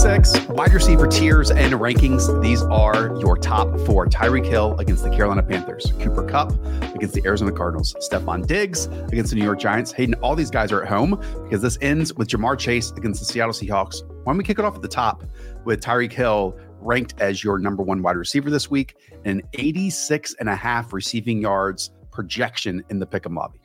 Six, wide receiver tiers and rankings. These are your top four. Tyreek Hill against the Carolina Panthers. Cooper Kupp against the Arizona Cardinals. Stefon Diggs against the New York Giants. Hayden, all these guys are at home because this ends with Ja'Marr Chase against the Seattle Seahawks. Why don't we kick it off at the top with Tyreek Hill ranked as your number one wide receiver this week and 86 and a half receiving yards projection in the pick'em lobby.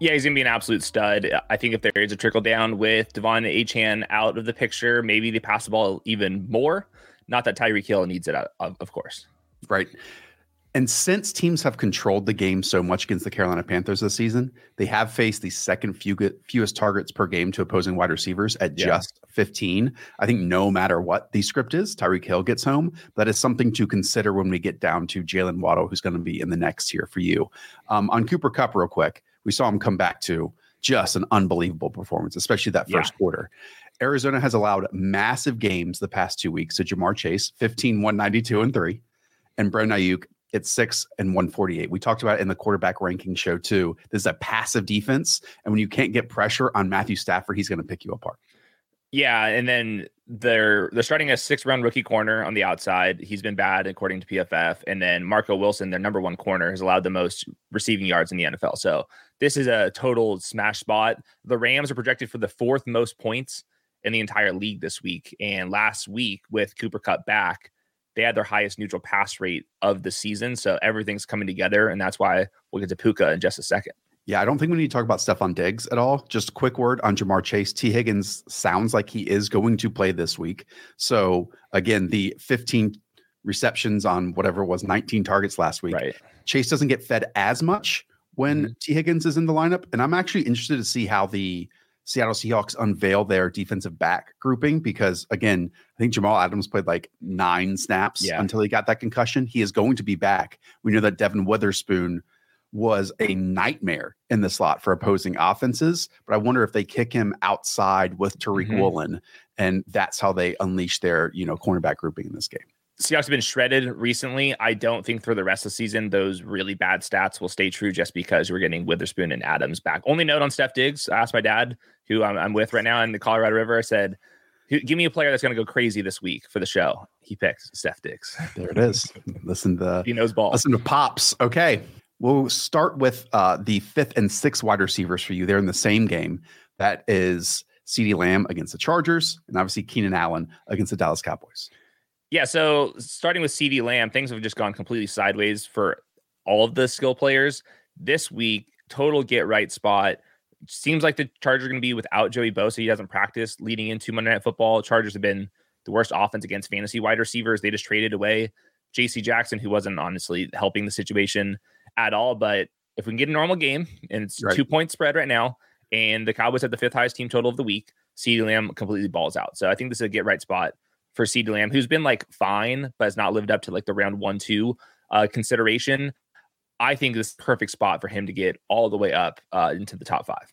Yeah, he's gonna be an absolute stud. I think if there is a trickle down with De'Von Achane out of the picture, maybe they pass the ball even more. Not that Tyreek Hill needs it, of, of course. Right. And since teams have controlled the game so much against the Carolina Panthers this season, they have faced the second few, fewest targets per game to opposing wide receivers at yeah. just 15. I think no matter what the script is, Tyreek Hill gets home. That is something to consider when we get down to Jaylen Waddle, who's going to be in the next here for you. Um, on Cooper Kupp, real quick, we saw him come back to just an unbelievable performance, especially that first yeah. quarter. Arizona has allowed massive games the past two weeks to Ja'Marr Chase, 15, 192, and three, and Brandon Aiyuk it's six and 148. We talked about it in the quarterback ranking show too. This is a passive defense. And when you can't get pressure on Matthew Stafford, he's going to pick you apart. Yeah. And then they're they're starting a six round rookie corner on the outside. He's been bad according to PFF. And then Marco Wilson, their number one corner, has allowed the most receiving yards in the NFL. So this is a total smash spot. The Rams are projected for the fourth most points in the entire league this week. And last week, with Cooper Kupp back, they had their highest neutral pass rate of the season. So everything's coming together. And that's why we'll get to Puka in just a second. Yeah, I don't think we need to talk about Stefon Diggs at all. Just a quick word on Ja'Marr Chase. Tee Higgins sounds like he is going to play this week. So again, the 15 receptions on whatever it was, 19 targets last week. Right. Chase doesn't get fed as much when mm-hmm. Tee Higgins is in the lineup. And I'm actually interested to see how the Seattle Seahawks unveil their defensive back grouping because again, I think Jamal Adams played like nine snaps yeah. until he got that concussion. He is going to be back. We know that Devon Witherspoon was a nightmare in the slot for opposing offenses, but I wonder if they kick him outside with Tariq mm-hmm. Woolen and that's how they unleash their, you know, cornerback grouping in this game. Seahawks have been shredded recently. I don't think for the rest of the season those really bad stats will stay true just because we're getting Witherspoon and Adams back. Only note on Steph Diggs. I asked my dad, who I'm, I'm with right now in the Colorado River, I said, "Give me a player that's going to go crazy this week for the show." He picks Steph Diggs. There it is. Listen to he knows ball. Listen to pops. Okay, we'll start with uh, the fifth and sixth wide receivers for you. They're in the same game. That is CeeDee Lamb against the Chargers, and obviously Keenan Allen against the Dallas Cowboys. Yeah, so starting with CeeDee Lamb, things have just gone completely sideways for all of the skill players. This week, total get right spot. Seems like the Chargers are going to be without Joey Bosa. He doesn't practice leading into Monday Night Football. Chargers have been the worst offense against fantasy wide receivers. They just traded away JC Jackson, who wasn't honestly helping the situation at all. But if we can get a normal game, and it's right. two point spread right now, and the Cowboys have the fifth highest team total of the week, CeeDee Lamb completely balls out. So I think this is a get right spot for CeeDee Lamb, who's been like fine, but has not lived up to like the round one, two uh, consideration. I think this is perfect spot for him to get all the way up uh, into the top five.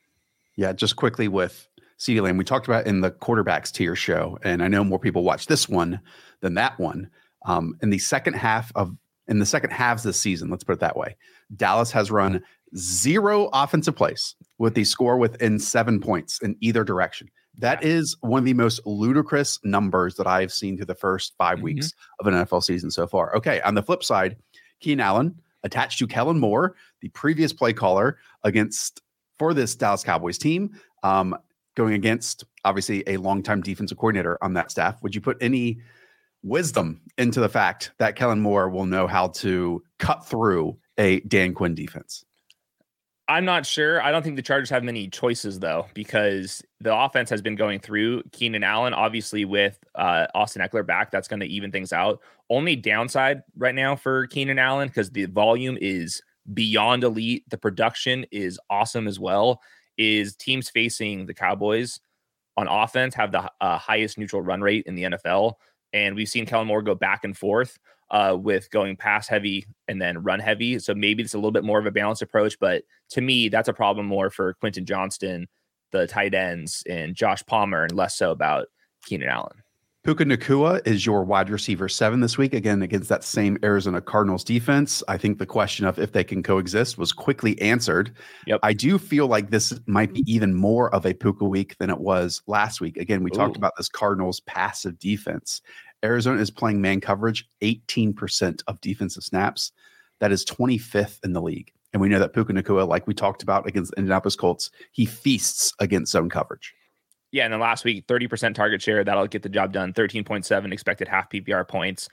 Yeah, just quickly with CeeDee Lamb, we talked about in the quarterbacks tier show, and I know more people watch this one than that one. Um, in the second half of in the second halves this season, let's put it that way, Dallas has run zero offensive plays with the score within seven points in either direction. That is one of the most ludicrous numbers that I've seen through the first 5 Mhm. weeks of an NFL season so far. Okay, on the flip side, Keenan Allen attached to Kellen Moore, the previous play caller against for this Dallas Cowboys team, um, going against obviously a longtime defensive coordinator on that staff. Would you put any wisdom into the fact that Kellen Moore will know how to cut through a Dan Quinn defense? I'm not sure. I don't think the Chargers have many choices though, because the offense has been going through Keenan Allen. Obviously, with uh, Austin Ekeler back, that's going to even things out. Only downside right now for Keenan Allen because the volume is beyond elite. The production is awesome as well. Is teams facing the Cowboys on offense have the uh, highest neutral run rate in the NFL, and we've seen Kellen Moore go back and forth uh, with going pass heavy and then run heavy. So maybe it's a little bit more of a balanced approach. But to me, that's a problem more for Quentin Johnston, the tight ends, and Josh Palmer, and less so about Keenan Allen. Puka Nacua is your wide receiver seven this week, again against that same Arizona Cardinals defense. I think the question of if they can coexist was quickly answered. Yep. I do feel like this might be even more of a Puka week than it was last week. Again, we talked about this Cardinals passive defense. Arizona is playing man coverage 18% of defensive snaps. That is 25th in the league. And we know that Puka Nacua, like we talked about against the Indianapolis Colts, he feasts against zone coverage. Yeah, and then last week, 30% target share. That'll get the job done. 13.7 expected half PPR points.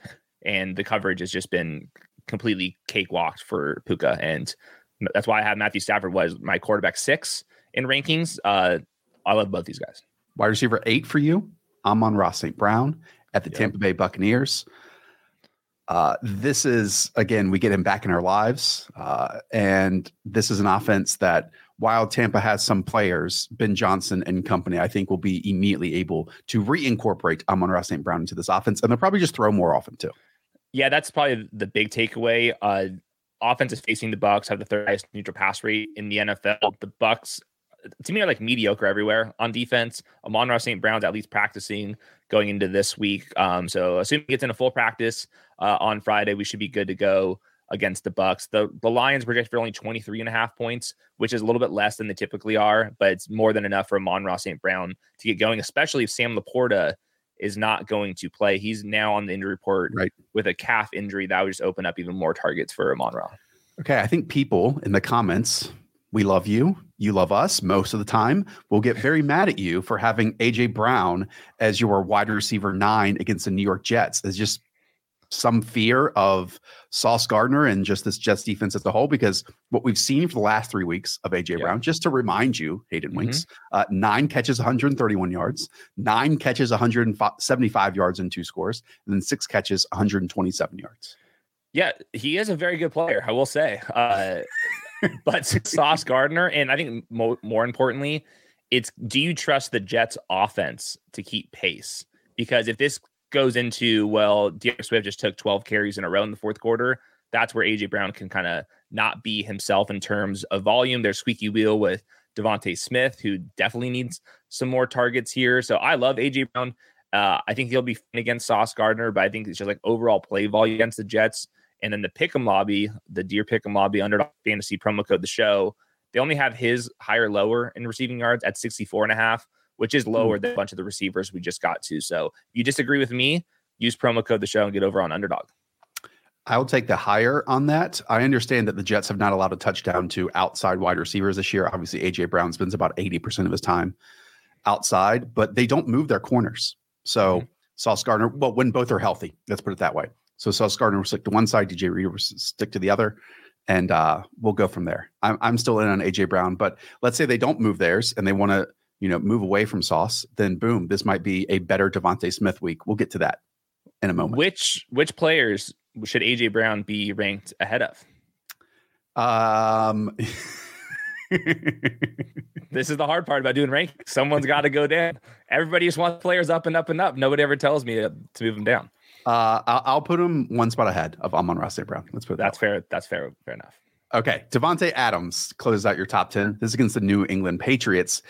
And the coverage has just been completely cakewalked for Puka. And that's why I have Matthew Stafford was my quarterback six in rankings. Uh, I love both these guys. Wide receiver eight for you, Amon-Ra St. Brown at the Yep. Tampa Bay Buccaneers. Uh, this is, again, we get him back in our lives. Uh, and this is an offense that, while Tampa has some players, Ben Johnson and company, I think will be immediately able to reincorporate Amon-Ra St. Brown into this offense. And they'll probably just throw more often, too. Yeah, that's probably the big takeaway. Uh, offense is facing the Bucks have the third highest neutral pass rate in the NFL. The Bucks, to me, are like mediocre everywhere on defense. Amon-Ra St. Brown's at least practicing going into this week. Um, so assuming he gets in a full practice uh, on Friday, we should be good to go against the Bucks. The the Lions project for only 23 and a half points, which is a little bit less than they typically are, but it's more than enough for Amon-Ra St. Brown to get going, especially if Sam LaPorta is not going to play. He's now on the injury report Right. with a calf injury. That would just open up even more targets for Amon Ra. Okay, I think people in the comments, we love you, you love us most of the time, We'll get very mad at you for having AJ Brown as your wide receiver nine against the New York Jets. There's just some fear of Sauce Gardner and just this Jets defense as a whole, because what we've seen for the last three weeks of AJ Yeah. Brown, just to remind you, Hayden Winks, uh, nine catches, 131 yards, nine catches, 175 yards, and two scores, and then six catches, 127 yards. Yeah, he is a very good player, I will say. Uh, but Sauce Gardner, and I think mo- more importantly, it's do you trust the Jets offense to keep pace? Because if this goes into, well, D'Andre Swift just took 12 carries in a row in the fourth quarter, that's where AJ Brown can kind of not be himself in terms of volume. There's squeaky wheel with DeVonta Smith, who definitely needs some more targets here. So I love AJ Brown. Uh, I think he'll be fine against Sauce Gardner, but I think it's just like overall play volume against the Jets. And then the Pick'em lobby, the Deer Pick'em lobby underdog fantasy promo code the show, they only have his higher lower in receiving yards at 64 and a half, which is lower than a bunch of the receivers we just got to. So you disagree with me, use promo code the show and get over on underdog. I'll take the higher on that. I understand that the Jets have not allowed a touchdown to outside wide receivers this year. Obviously, AJ Brown spends about 80% of his time outside, but they don't move their corners. So Mhm. Sauce Gardner, well, when both are healthy, let's put it that way. So Sauce Gardner will stick to one side, DJ Reader will stick to the other, and uh, we'll go from there. I'm, I'm still in on AJ Brown, but let's say they don't move theirs and they want to, you know, move away from Sauce, then boom, this might be a better DeVonta Smith week. We'll get to that in a moment. Which which players should AJ Brown be ranked ahead of? Um, This is the hard part about doing rank. Someone's got to go down. Everybody just wants players up and up and up. Nobody ever tells me to, to move them down. Uh, I'll, I'll put him one spot ahead of Amon-Ra St. Brown. Let's put That's that way. fair. That's fair. Fair enough. Okay, Davante Adams closes out your top ten. This is against the New England Patriots.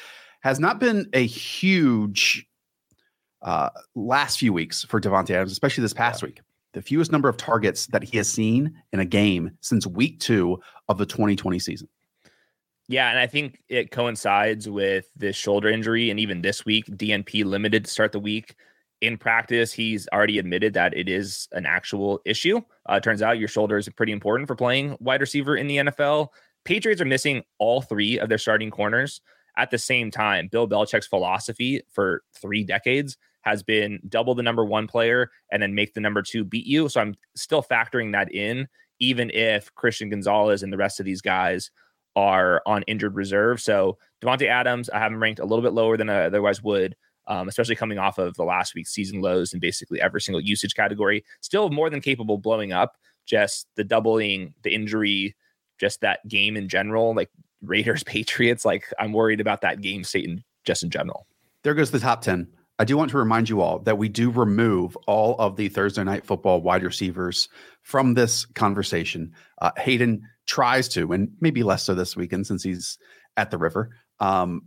Has not been a huge uh, last few weeks for Davante Adams, especially this past week. The fewest number of targets that he has seen in a game since week two of the 2020 season. Yeah, and I think it coincides with this shoulder injury, and even this week, DNP limited to start the week. In practice, he's already admitted that it is an actual issue. Uh, turns out your shoulder is pretty important for playing wide receiver in the NFL. Patriots are missing all three of their starting corners at the same time. Bill Belichick's philosophy for three decades has been double the number one player and then make the number two beat you. So I'm still factoring that in, even if Christian Gonzalez and the rest of these guys are on injured reserve. So Davante Adams, I have him ranked a little bit lower than I otherwise would. Um, especially coming off of the last week's season lows in basically every single usage category, still more than capable blowing up. Just the doubling, the injury, just that game in general, like Raiders Patriots. Like I'm worried about that game state in, just in general. There goes the top 10. I do want to remind you all that we do remove all of the Thursday night football wide receivers from this conversation. Uh, Hayden tries to, and maybe less so this weekend since he's at the river, um,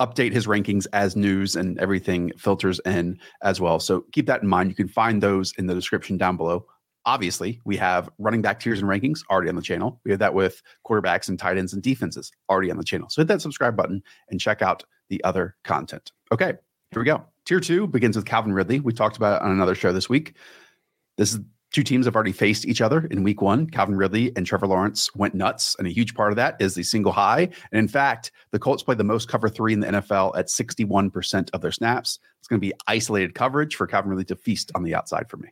update his rankings as news and everything filters in as well. So keep that in mind. You can find those in the description down below. Obviously, we have running back tiers and rankings already on the channel. We have that with quarterbacks and tight ends and defenses already on the channel. So hit that subscribe button and check out the other content. Okay, here we go. Tier two begins with Calvin Ridley. We talked about it on another show this week. This is two teams have already faced each other in week one. Calvin Ridley and Trevor Lawrence went nuts. And a huge part of that is the single high. And in fact, the Colts play the most cover three in the NFL at 61% of their snaps. It's going to be isolated coverage for Calvin Ridley to feast on the outside for me.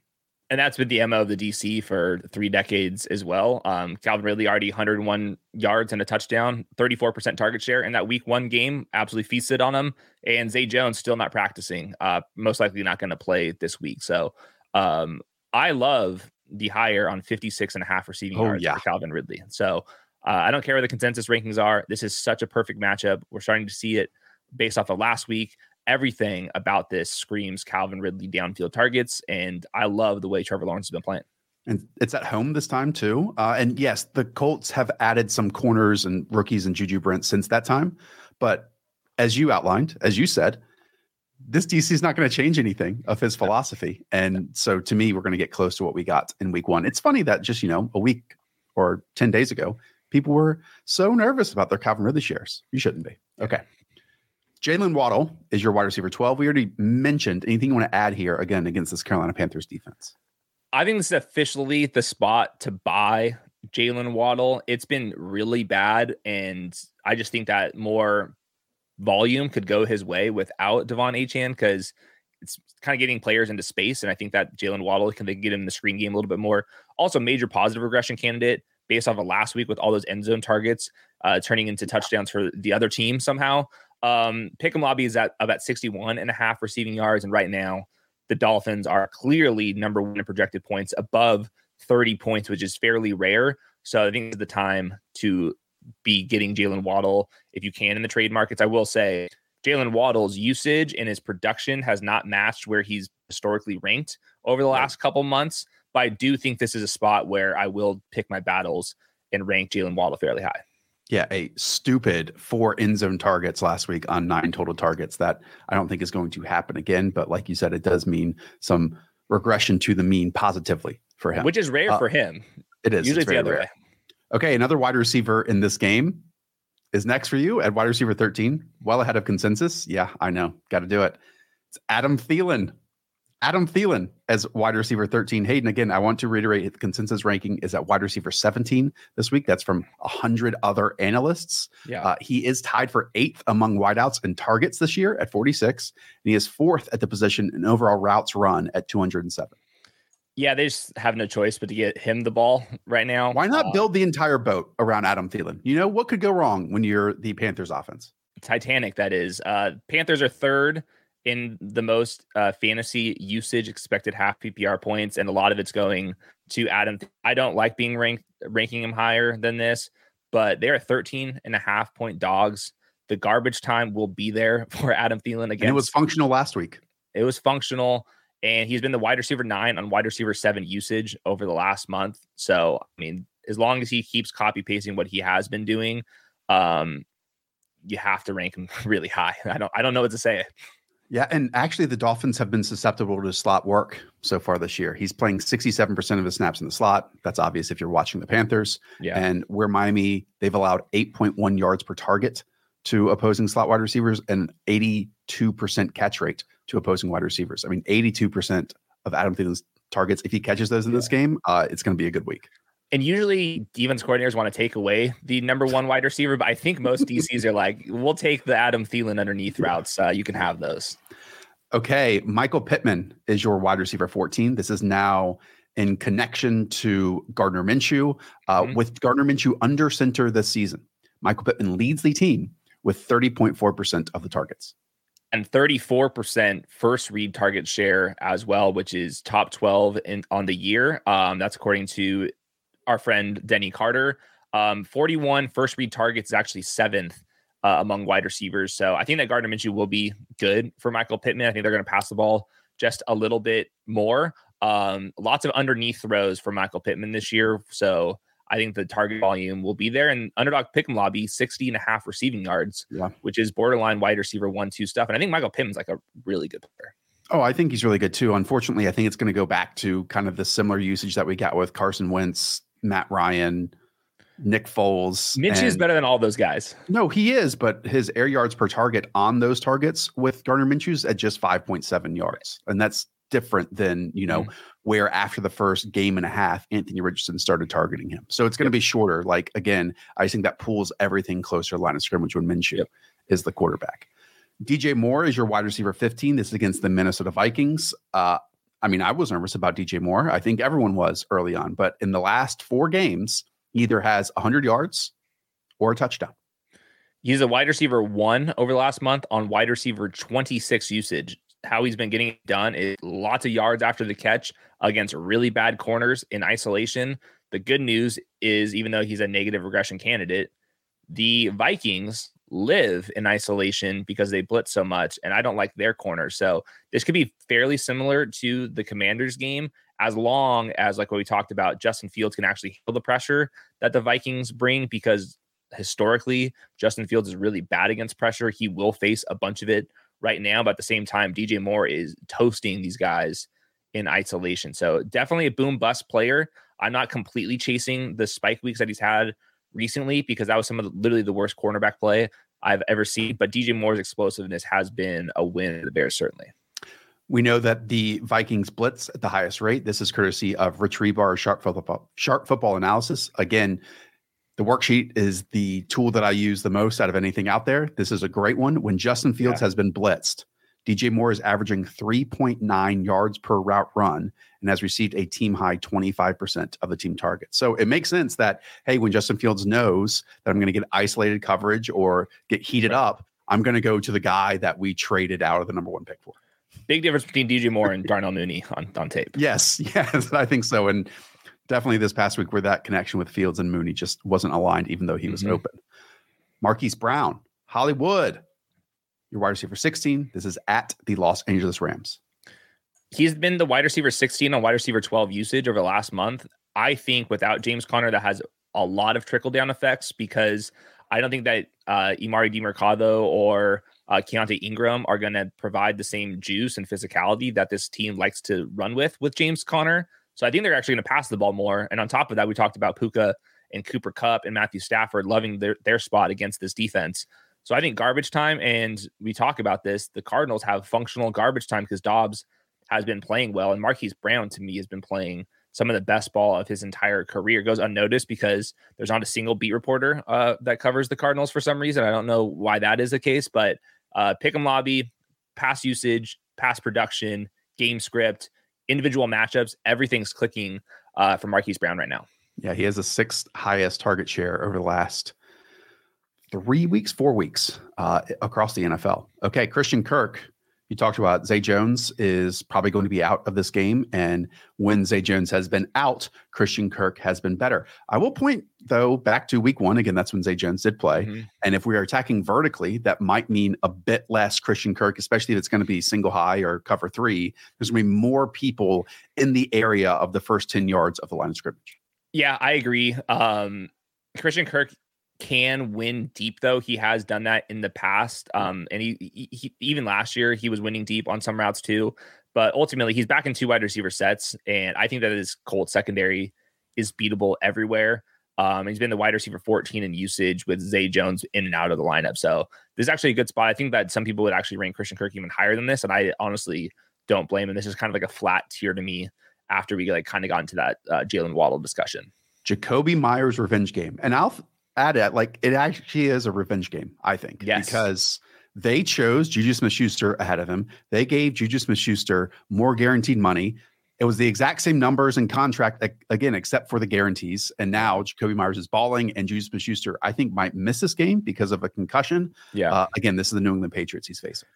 And that's been the MO of the DC for three decades as well. Um, Calvin Ridley already 101 yards and a touchdown, 34% target share in that week one game, absolutely feasted on him. And Zay Jones still not practicing, uh, most likely not going to play this week. So um, I love the higher on 56 and a half receiving oh, yards yeah. for Calvin Ridley. So uh, I don't care where the consensus rankings are. This is such a perfect matchup. We're starting to see it based off of last week everything about this screams Calvin Ridley downfield targets. And I love the way Trevor Lawrence has been playing. And it's at home this time too. Uh, and yes, the Colts have added some corners and rookies and JuJu Brents since that time. But as you outlined, as you said, this DC is not going to change anything of his philosophy. And so to me, we're going to get close to what we got in week one. It's funny that just, you know, a week or 10 days ago, people were so nervous about their Calvin Ridley shares. You shouldn't be. Okay. Jaylen Waddle is your wide receiver 12. We already mentioned anything you want to add here again against this Carolina Panthers defense. I think this is officially the spot to buy Jaylen Waddle. It's been really bad. And I just think that more volume could go his way without De'Von Achane because it's kind of getting players into space. And I think that Jaylen Waddle can they get him in the screen game a little bit more. Also, major positive regression candidate based off of last week with all those end zone targets uh, turning into touchdowns for the other team somehow. Um, Pick'em Lobby is at about 61 and a half receiving yards. And right now, the Dolphins are clearly number one in projected points above 30 points, which is fairly rare. So I think it's the time to be getting Jaylen Waddle if you can in the trade markets. I will say Jaylen Waddle's usage and his production has not matched where he's historically ranked over the last couple months. But I do think this is a spot where I will pick my battles and rank Jaylen Waddle fairly high. Yeah, a stupid four end zone targets last week on nine total targets. That I don't think is going to happen again. But like you said, it does mean some regression to the mean positively for him, which is rare uh, for him. It is usually it's the other rare. way. Okay, another wide receiver in this game is next for you at wide receiver 13, well ahead of consensus. Yeah, I know. Got to do it. It's Adam Thielen. Adam Thielen as wide receiver 13. Hayden, again, I want to reiterate the consensus ranking is at wide receiver 17 this week. That's from 100 other analysts. Yeah. Uh, he is tied for eighth among wideouts and targets this year at 46. And he is fourth at the position in overall routes run at 207. Yeah, they just have no choice but to get him the ball right now. Why not uh, build the entire boat around Adam Thielen? You know, what could go wrong when you're the Panthers offense? Titanic, that is. Uh, Panthers are third in the most uh, fantasy usage expected half PPR points, and a lot of it's going to Adam. I don't like being ranked ranking him higher than this, but they're 13 and a half point dogs. The garbage time will be there for Adam Thielen again. It was functional last week. It was functional, and he's been the wide receiver nine on wide receiver seven usage over the last month. So, I mean, as long as he keeps copy pasting what he has been doing, um, you have to rank him really high. I don't, I don't know what to say. Yeah, and actually, the Dolphins have been susceptible to slot work so far this year. He's playing 67% of his snaps in the slot. That's obvious if you're watching the Panthers. Yeah. And where Miami, they've allowed 8.1 yards per target to opposing slot wide receivers and 82% catch rate to opposing wide receivers. I mean, 82% of Adam Thielen's targets, if he catches those in this game, uh, it's going to be a good week. And usually defense coordinators want to take away the number one wide receiver, but I think most DCs are like, we'll take the Adam Thielen underneath routes. Uh, you can have those. Okay, Michael Pittman is your wide receiver 14. This is now in connection to Gardner Minshew. Uh, mm-hmm. With Gardner Minshew under center this season, Michael Pittman leads the team with 30.4% of the targets. And 34% first read target share as well, which is top 12 in on the year. Um, that's according to our friend Denny Carter. Um, 41 first read targets is actually seventh uh, among wide receivers. So I think that Gardner Minshew will be good for Michael Pittman. I think they're going to pass the ball just a little bit more. Um, lots of underneath throws for Michael Pittman this year. So I think the target volume will be there. And underdog pick'em lobby, 60 and a half receiving yards, yeah. which is borderline wide receiver one, two stuff. And I think Michael Pittman's like a really good player. Oh, I think he's really good too. Unfortunately, I think it's going to go back to kind of the similar usage that we got with Carson Wentz, Matt Ryan, Nick Foles. Mitch is better than all those guys. No, he is, but his air yards per target on those targets with Gardner Minshew's at just 5.7 yards. And that's different than, you know, mm where after the first game and a half, Anthony Richardson started targeting him. So it's going to yep. be shorter. Like again, I think that pulls everything closer line of scrimmage when Minshew yep. is the quarterback. DJ Moore is your wide receiver 15. This is against the Minnesota Vikings. Uh, I mean, I was nervous about DJ Moore. I think everyone was early on, but in the last four games, either has 100 yards or a touchdown. He's a wide receiver one over the last month on wide receiver 26 usage. How he's been getting it done is lots of yards after the catch against really bad corners in isolation. The good news is, even though he's a negative regression candidate, the Vikings live in isolation because they blitz so much, and I don't like their corners. So this could be fairly similar to the Commanders game, as long as, like what we talked about, Justin Fields can actually handle the pressure that the Vikings bring because historically, Justin Fields is really bad against pressure. He will face a bunch of it right now, but at the same time, DJ Moore is toasting these guys in isolation. So definitely a boom bust player. I'm not completely chasing the spike weeks that he's had recently because that was some of the, literally the worst cornerback play I've ever seen. But DJ Moore's explosiveness has been a win for the Bears, certainly. We know that the Vikings blitz at the highest rate. This is courtesy of Hribar, Sharp Football, Sharp Football Analysis. Again, the worksheet is the tool that I use the most out of anything out there. This is a great one. When Justin Fields yeah. has been blitzed, DJ Moore is averaging 3.9 yards per route run and has received a team high 25% of the team targets. So it makes sense that, hey, when Justin Fields knows that I'm going to get isolated coverage or get heated right. up, I'm going to go to the guy that we traded out of the number one pick for. Big difference between DJ Moore and Darnell Mooney on, on tape. Yes, yes, I think so. And definitely this past week where that connection with Fields and Mooney just wasn't aligned, even though he was mm-hmm. open. Marquise Brown, Hollywood, your wide receiver 16. This is at the Los Angeles Rams. He's been the wide receiver 16 on wide receiver 12 usage over the last month. I think without James Conner, that has a lot of trickle down effects because I don't think that uh, Emari Demercado or uh, Keaontay Ingram are going to provide the same juice and physicality that this team likes to run with with James Conner. So I think they're actually going to pass the ball more. And on top of that, we talked about Puka and Cooper Kupp and Matthew Stafford loving their, their spot against this defense. So I think garbage time, and we talk about this, the Cardinals have functional garbage time because Dobbs has been playing well. And Marquise Brown, to me, has been playing some of the best ball of his entire career. Goes unnoticed because there's not a single beat reporter uh, that covers the Cardinals for some reason. I don't know why that is the case, but uh, pick 'em lobby, pass usage, pass production, game script, individual matchups, everything's clicking uh, for Marquise Brown right now. Yeah, he has the sixth highest target share over the last three weeks, four weeks uh, across the NFL. Okay, Christian Kirk, you talked about Zay Jones is probably going to be out of this game. And when Zay Jones has been out, Christian Kirk has been better. I will point, though, back to week one. Again, that's when Zay Jones did play. Mm-hmm. And if we are attacking vertically, that might mean a bit less Christian Kirk, especially if it's going to be single high or cover three. There's going to be more people in the area of the first 10 yards of the line of scrimmage. Yeah, I agree. Um, Christian Kirk can win deep though. He has done that in the past. Um, and he, he, even last year he was winning deep on some routes too. But ultimately, he's back in two wide receiver sets, and I think that his Colts secondary is beatable everywhere. Um, he's been the wide receiver 14 in usage with Zay Jones in and out of the lineup. So this is actually a good spot. I think that some people would actually rank Christian Kirk even higher than this, and I honestly don't blame him. This is kind of like a flat tier to me after we like kind of got into that uh, Jaylen Waddle discussion. Jakobi Meyers revenge game, and I'll add it like it actually is a revenge game. I think yes. because they chose Juju Smith Schuster ahead of him. They gave Juju Smith Schuster more guaranteed money. It was the exact same numbers and contract again, except for the guarantees. And now Jakobi Meyers is balling, and Juju Smith Schuster, I think, might miss this game because of a concussion. Yeah. Uh, again, this is the New England Patriots he's facing.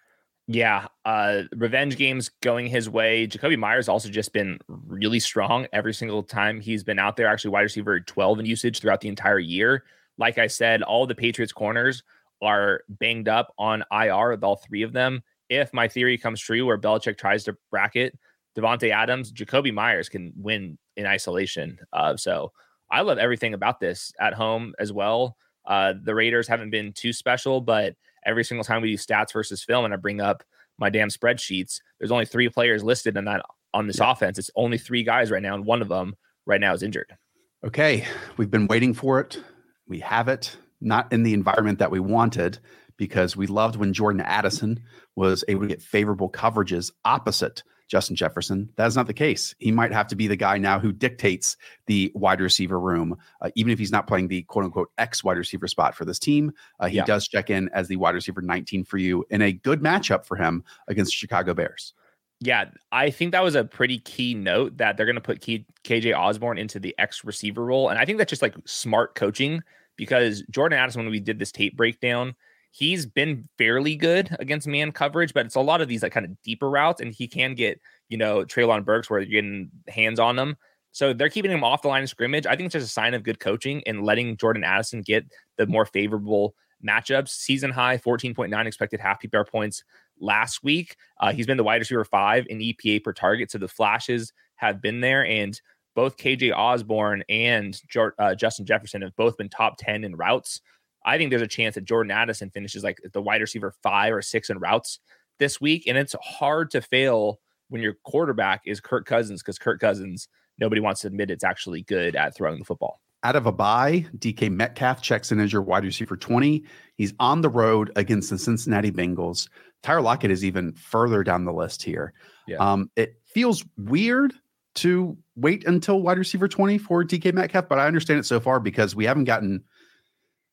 Yeah, uh, revenge games going his way. Jakobi Meyers also just been really strong every single time he's been out there. Actually, wide receiver 12 in usage throughout the entire year. Like I said, all the Patriots corners are banged up on IR, with all three of them. If my theory comes true, where Belichick tries to bracket Davante Adams, Jakobi Meyers can win in isolation. Uh, so I love everything about this at home as well. Uh, the Raiders haven't been too special, but every single time we do stats versus film and I bring up my damn spreadsheets, there's only three players listed in that on this yeah. offense. It's only three guys right now, and one of them right now is injured. Okay, we've been waiting for it. We have it, not in the environment that we wanted, because we loved when Jordan Addison was able to get favorable coverages opposite Justin Jefferson. That is not the case. He might have to be the guy now who dictates the wide receiver room, uh, even if he's not playing the quote unquote X wide receiver spot for this team. Uh, he yeah. does check in as the wide receiver 19 for you in a good matchup for him against the Chicago Bears. Yeah, I think that was a pretty key note that they're going to put KJ Osborn into the X receiver role. And I think that's just like smart coaching because Jordan Addison, when we did this tape breakdown, he's been fairly good against man coverage, but it's a lot of these like kind of deeper routes, and he can get you know Treylon Burks where you're getting hands on them. So they're keeping him off the line of scrimmage. I think it's just a sign of good coaching and letting Jordan Addison get the more favorable matchups. Season high 14.9 expected half PPR points last week. Uh, he's been the wide receiver five in EPA per target. So the flashes have been there. And both KJ Osborn and uh, Justin Jefferson have both been top 10 in routes. I think there's a chance that Jordan Addison finishes like the wide receiver five or six in routes this week. And it's hard to fail when your quarterback is Kirk Cousins because Kirk Cousins, nobody wants to admit it's actually good at throwing the football. Out of a bye, DK Metcalf checks in as your wide receiver 20. He's on the road against the Cincinnati Bengals. Tyler Lockett is even further down the list here. Yeah. Um, it feels weird to wait until wide receiver 20 for DK Metcalf, but I understand it so far because we haven't gotten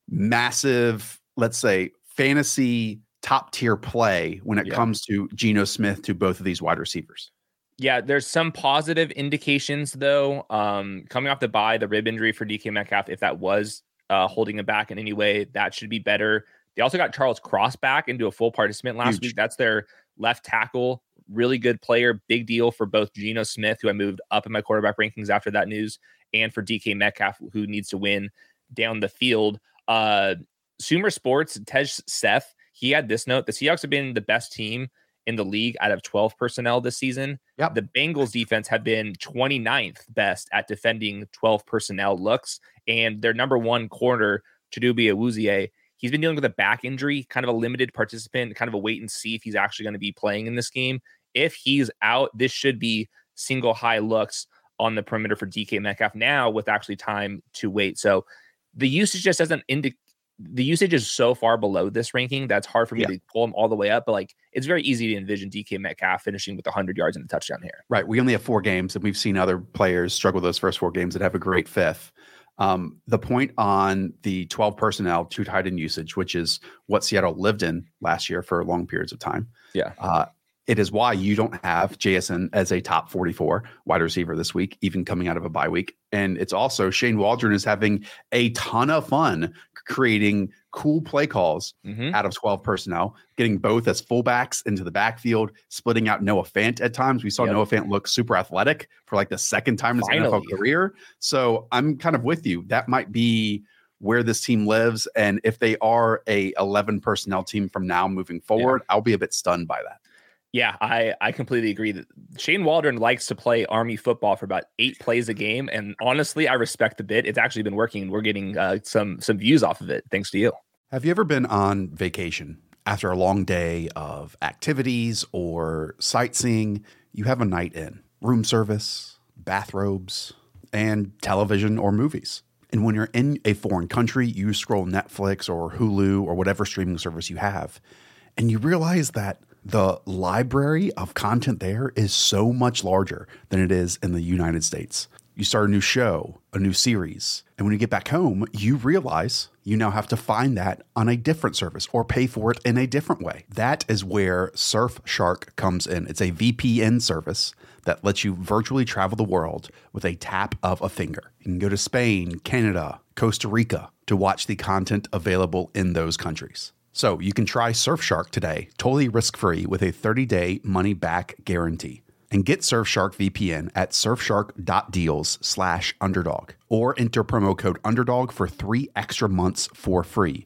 massive, let's say, fantasy top tier play when it yeah. comes to Geno Smith to both of these wide receivers. Yeah, there's some positive indications though. Um, coming off the bye, the rib injury for DK Metcalf, if that was uh, holding him back in any way, that should be better. They also got Charles Cross back into a full participant last Huge. week. That's their left tackle, really good player, big deal for both Geno Smith, who I moved up in my quarterback rankings after that news, and for DK Metcalf, who needs to win down the field. Uh, Sumer Sports, Tej Seth, he had this note: the Seahawks have been the best team in the league out of 12 personnel this season. Yep. The Bengals defense have been 29th best at defending 12 personnel looks, and their number one corner, Chidobe Awuzie, he's been dealing with a back injury, kind of a limited participant, kind of a wait and see if he's actually going to be playing in this game. If he's out, this should be single high looks on the perimeter for DK Metcalf now with actually time to wait. So the usage just doesn't indicate the usage is so far below this ranking that's hard for me yeah. to pull him all the way up. But like, it's very easy to envision DK Metcalf finishing with 100 yards and a touchdown here. Right. We only have four games, and we've seen other players struggle those first four games that have a great fifth. Um, the point on the 12 personnel, two tight end usage, which is what Seattle lived in last year for long periods of time. Yeah. Uh, it is why you don't have JSN as a top 44 wide receiver this week, even coming out of a bye week. And it's also Shane Waldron is having a ton of fun creating cool play calls mm-hmm. out of 12 personnel, getting both as fullbacks into the backfield, splitting out Noah Fant at times. We saw yep. Noah Fant look super athletic for like the second time in his NFL career. So I'm kind of with you. That might be where this team lives. And if they are a 11 personnel team from now moving forward, yeah. I'll be a bit stunned by that. Yeah, I I completely agree that Shane Waldron likes to play Army football for about eight plays a game, and honestly, I respect the bit. It's actually been working. We're getting uh, some some views off of it thanks to you. Have you ever been on vacation after a long day of activities or sightseeing? You have a night in, room service, bathrobes, and television or movies. And when you're in a foreign country, you scroll Netflix or Hulu or whatever streaming service you have, and you realize that the library of content there is so much larger than it is in the United States. You start a new show, a new series, and when you get back home, you realize you now have to find that on a different service or pay for it in a different way. That is where Surfshark comes in. It's a VPN service that lets you virtually travel the world with a tap of a finger. You can go to Spain, Canada, Costa Rica to watch the content available in those countries. So you can try Surfshark today, totally risk free with a 30 day money back guarantee. And get Surfshark VPN at surfshark.deals slash underdog or enter promo code underdog for three extra months for free.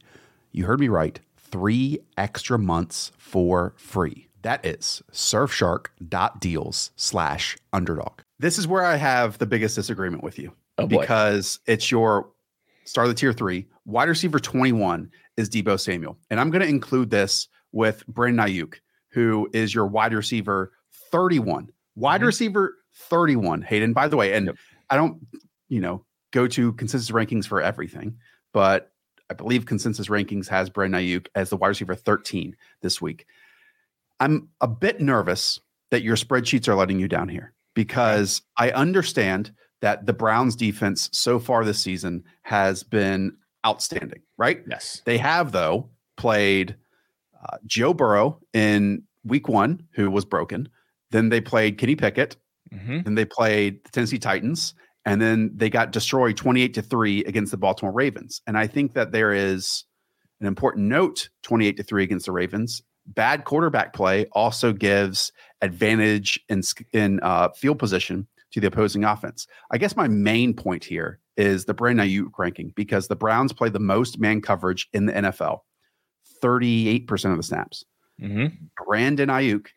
You heard me right. Three extra months for free. That is surfshark.deals slash underdog. This is where I have the biggest disagreement with you Oh, because it's your start of the tier three, wide receiver 21 is Deebo Samuel. And I'm going to include this with Brandon Aiyuk, who is your wide receiver 31. Wide Mhm. receiver 31, Hayden, by the way. And Yep. I don't, you know, go to consensus rankings for everything, but I believe consensus rankings has Brandon Aiyuk as the wide receiver 13 this week. I'm a bit nervous that your spreadsheets are letting you down here because I understand that the Browns defense so far this season has been outstanding, right? Yes. They have, though, played uh, Joe Burrow in week one, who was broken. Then they played Kenny Pickett. hmm Then they played the Tennessee Titans. And then they got destroyed 28 to 3 against the Baltimore Ravens. And I think that there is an important note 28 to 3 against the Ravens. Bad quarterback play also gives advantage in, in uh, field position to the opposing offense. I guess my main point here is the Brandon Aiyuk ranking because the Browns play the most man coverage in the NFL, 38% of the snaps. hmm Brandon Aiyuk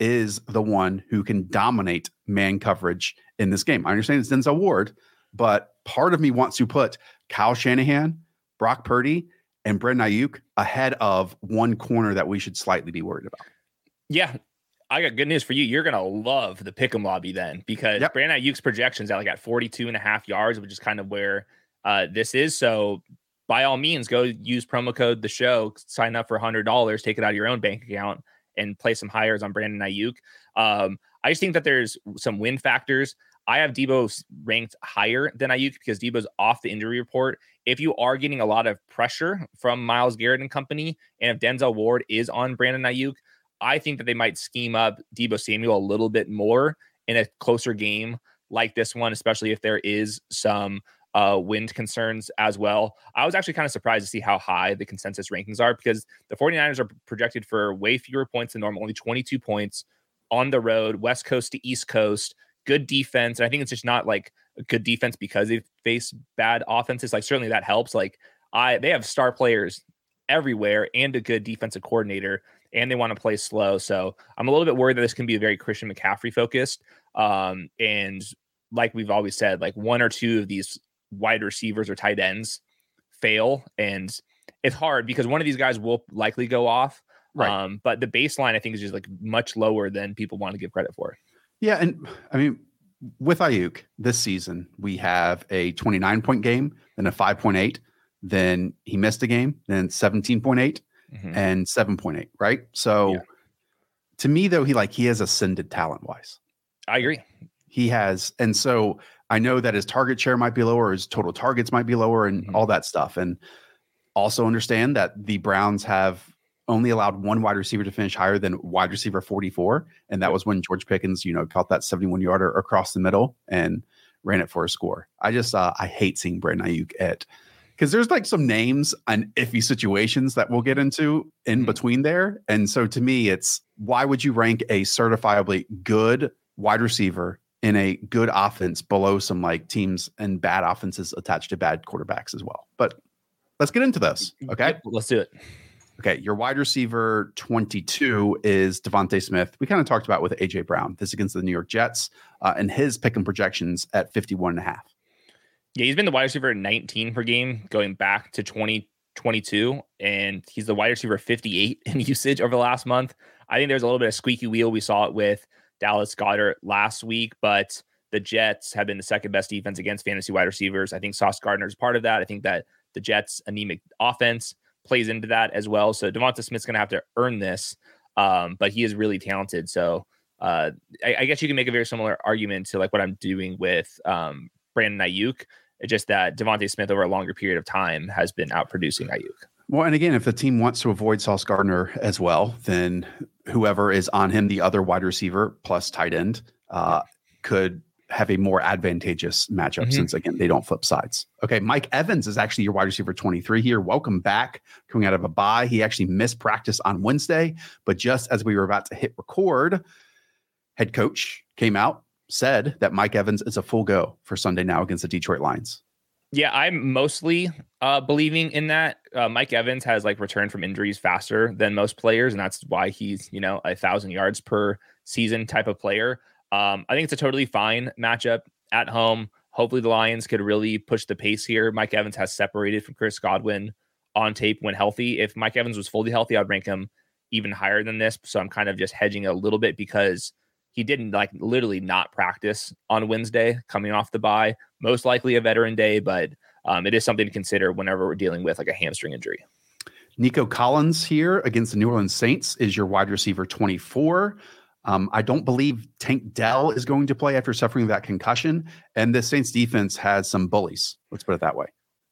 is the one who can dominate man coverage in this game. I understand it's Denzel Ward, but part of me wants to put Kyle Shanahan, Brock Purdy, and Brandon Aiyuk ahead of one corner that we should slightly be worried about. Yeah. I got good news for you. You're gonna love the pick'em lobby then because Yep. Brandon Aiyuk's projections at like at 42 and a half yards, which is kind of where uh, this is. So by all means, go use promo code the show, sign up for hundred dollars, take it out of your own bank account, and play some hires on Brandon Aiyuk. Um, I just think that there's some win factors. I have Deebo ranked higher than Aiyuk because Deebo's off the injury report. If you are getting a lot of pressure from Myles Garrett and company, and if Denzel Ward is on Brandon Aiyuk, I think that they might scheme up Deebo Samuel a little bit more in a closer game like this one, especially if there is some uh, wind concerns as well. I was actually kind of surprised to see how high the consensus rankings are because the 49ers are projected for way fewer points than normal, only 22 points on the road, West Coast to East Coast, good defense. And I think it's just not like a good defense because they face bad offenses. Like certainly that helps. Like I they have star players everywhere and a good defensive coordinator and they want to play slow. So I'm a little bit worried that this can be a very Christian McCaffrey focused. Um, and like we've always said, like one or two of these wide receivers or tight ends fail. And it's hard because one of these guys will likely go off. Right. Um, but the baseline, I think, is just like much lower than people want to give credit for. Yeah, and I mean, with Aiyuk this season, we have a 29 point game, then a 5.8, then he missed a game, then 17.8 Mhm. and 7.8, right? So Yeah. to me though, he like he has ascended talent wise. I agree. He has, and so I know that his target share might be lower, his total targets might be lower, and Mhm. all that stuff. And also understand that the Browns have only allowed one wide receiver to finish higher than wide receiver 44. And that was when George Pickens, you know, caught that 71 yarder across the middle and ran it for a score. I just, uh, I hate seeing Brandon Aiyuk at, because there's like some names and iffy situations that we'll get into in Mhm. between there. And so to me, it's why would you rank a certifiably good wide receiver in a good offense below some like teams and bad offenses attached to bad quarterbacks as well? But let's get into this. Okay. Yep, let's do it. Okay, your wide receiver 22 is DeVonta Smith. We kind of talked about with AJ Brown. This against the New York Jets, uh, and his pick and projections at 51 and a half. Yeah, he's been the wide receiver 19 per game going back to 2022, and he's the wide receiver 58 in usage over the last month. I think there's a little bit of squeaky wheel. We saw it with Dallas Goedert last week, but the Jets have been the second best defense against fantasy wide receivers. I think Sauce Gardner is part of that. I think that the Jets' anemic offense plays into that as well. So DeVonta Smith's going to have to earn this, um, but he is really talented. So uh, I, I, guess you can make a very similar argument to like what I'm doing with um, Brandon Aiyuk. It's just that DeVonta Smith over a longer period of time has been out producing Aiyuk. Well, and again, if the team wants to avoid Sauce Gardner as well, then whoever is on him, the other wide receiver plus tight end, uh, could have a more advantageous matchup mm-hmm. since again they don't flip sides. Okay, Mike Evans is actually your wide receiver 23 here. Welcome back coming out of a bye. He actually missed practice on Wednesday, but just as we were about to hit record, head coach came out said that Mike Evans is a full go for Sunday now against the Detroit Lions. Yeah, I'm mostly uh, believing in that. Uh, Mike Evans has like returned from injuries faster than most players, and that's why he's you know a thousand yards per season type of player. Um, I think it's a totally fine matchup at home. Hopefully, the Lions could really push the pace here. Mike Evans has separated from Chris Godwin on tape when healthy. If Mike Evans was fully healthy, I'd rank him even higher than this. So I'm kind of just hedging a little bit because he didn't like literally not practice on Wednesday coming off the bye. Most likely a veteran day, but um, it is something to consider whenever we're dealing with like a hamstring injury. Nico Collins here against the New Orleans Saints is your wide receiver 24. Um, I don't believe Tank Dell is going to play after suffering that concussion. And the Saints defense has some bullies. Let's put it that way.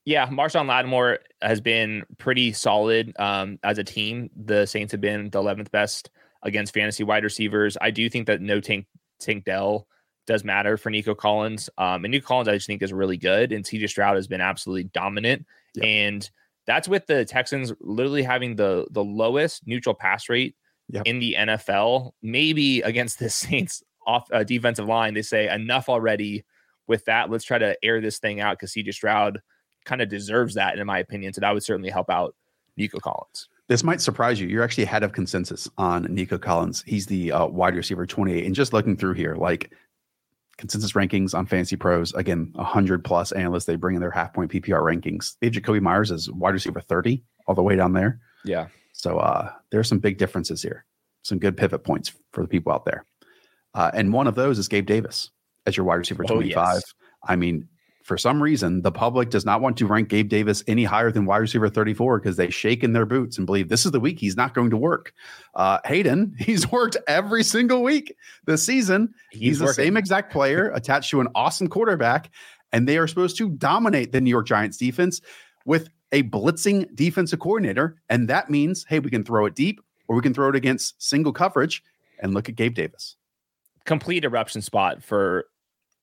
Yeah, Marshon Lattimore has been pretty solid um, as a team. The Saints have been the 11th best against fantasy wide receivers. I do think that no Tank Tank Dell does matter for Nico Collins. Um, and Nico Collins, I just think, is really good. And CJ Stroud has been absolutely dominant. Yep. And that's with the Texans literally having the the lowest neutral pass rate yep. in the NFL. Maybe against the Saints off uh, defensive line, they say enough already with that. Let's try to air this thing out because CJ Stroud kind of deserves that, in my opinion. So that would certainly help out Nico Collins. This might surprise you. You're actually ahead of consensus on Nico Collins. He's the uh, wide receiver 28. And just looking through here, like consensus rankings on Fantasy Pros, again, 100 plus analysts, they bring in their half point PPR rankings. They have Jakobi Meyers as wide receiver 30, all the way down there. Yeah. So uh, are some big differences here, some good pivot points for the people out there. Uh, and one of those is Gabe Davis as your wide receiver 25. Oh, yes. I mean, for some reason, the public does not want to rank Gabe Davis any higher than wide receiver 34 because they shake in their boots and believe this is the week he's not going to work. Uh, Hayden, he's worked every single week this season. He's, he's the same exact player attached to an awesome quarterback, and they are supposed to dominate the New York Giants defense with a blitzing defensive coordinator. And that means, hey, we can throw it deep or we can throw it against single coverage. And look at Gabe Davis. Complete eruption spot for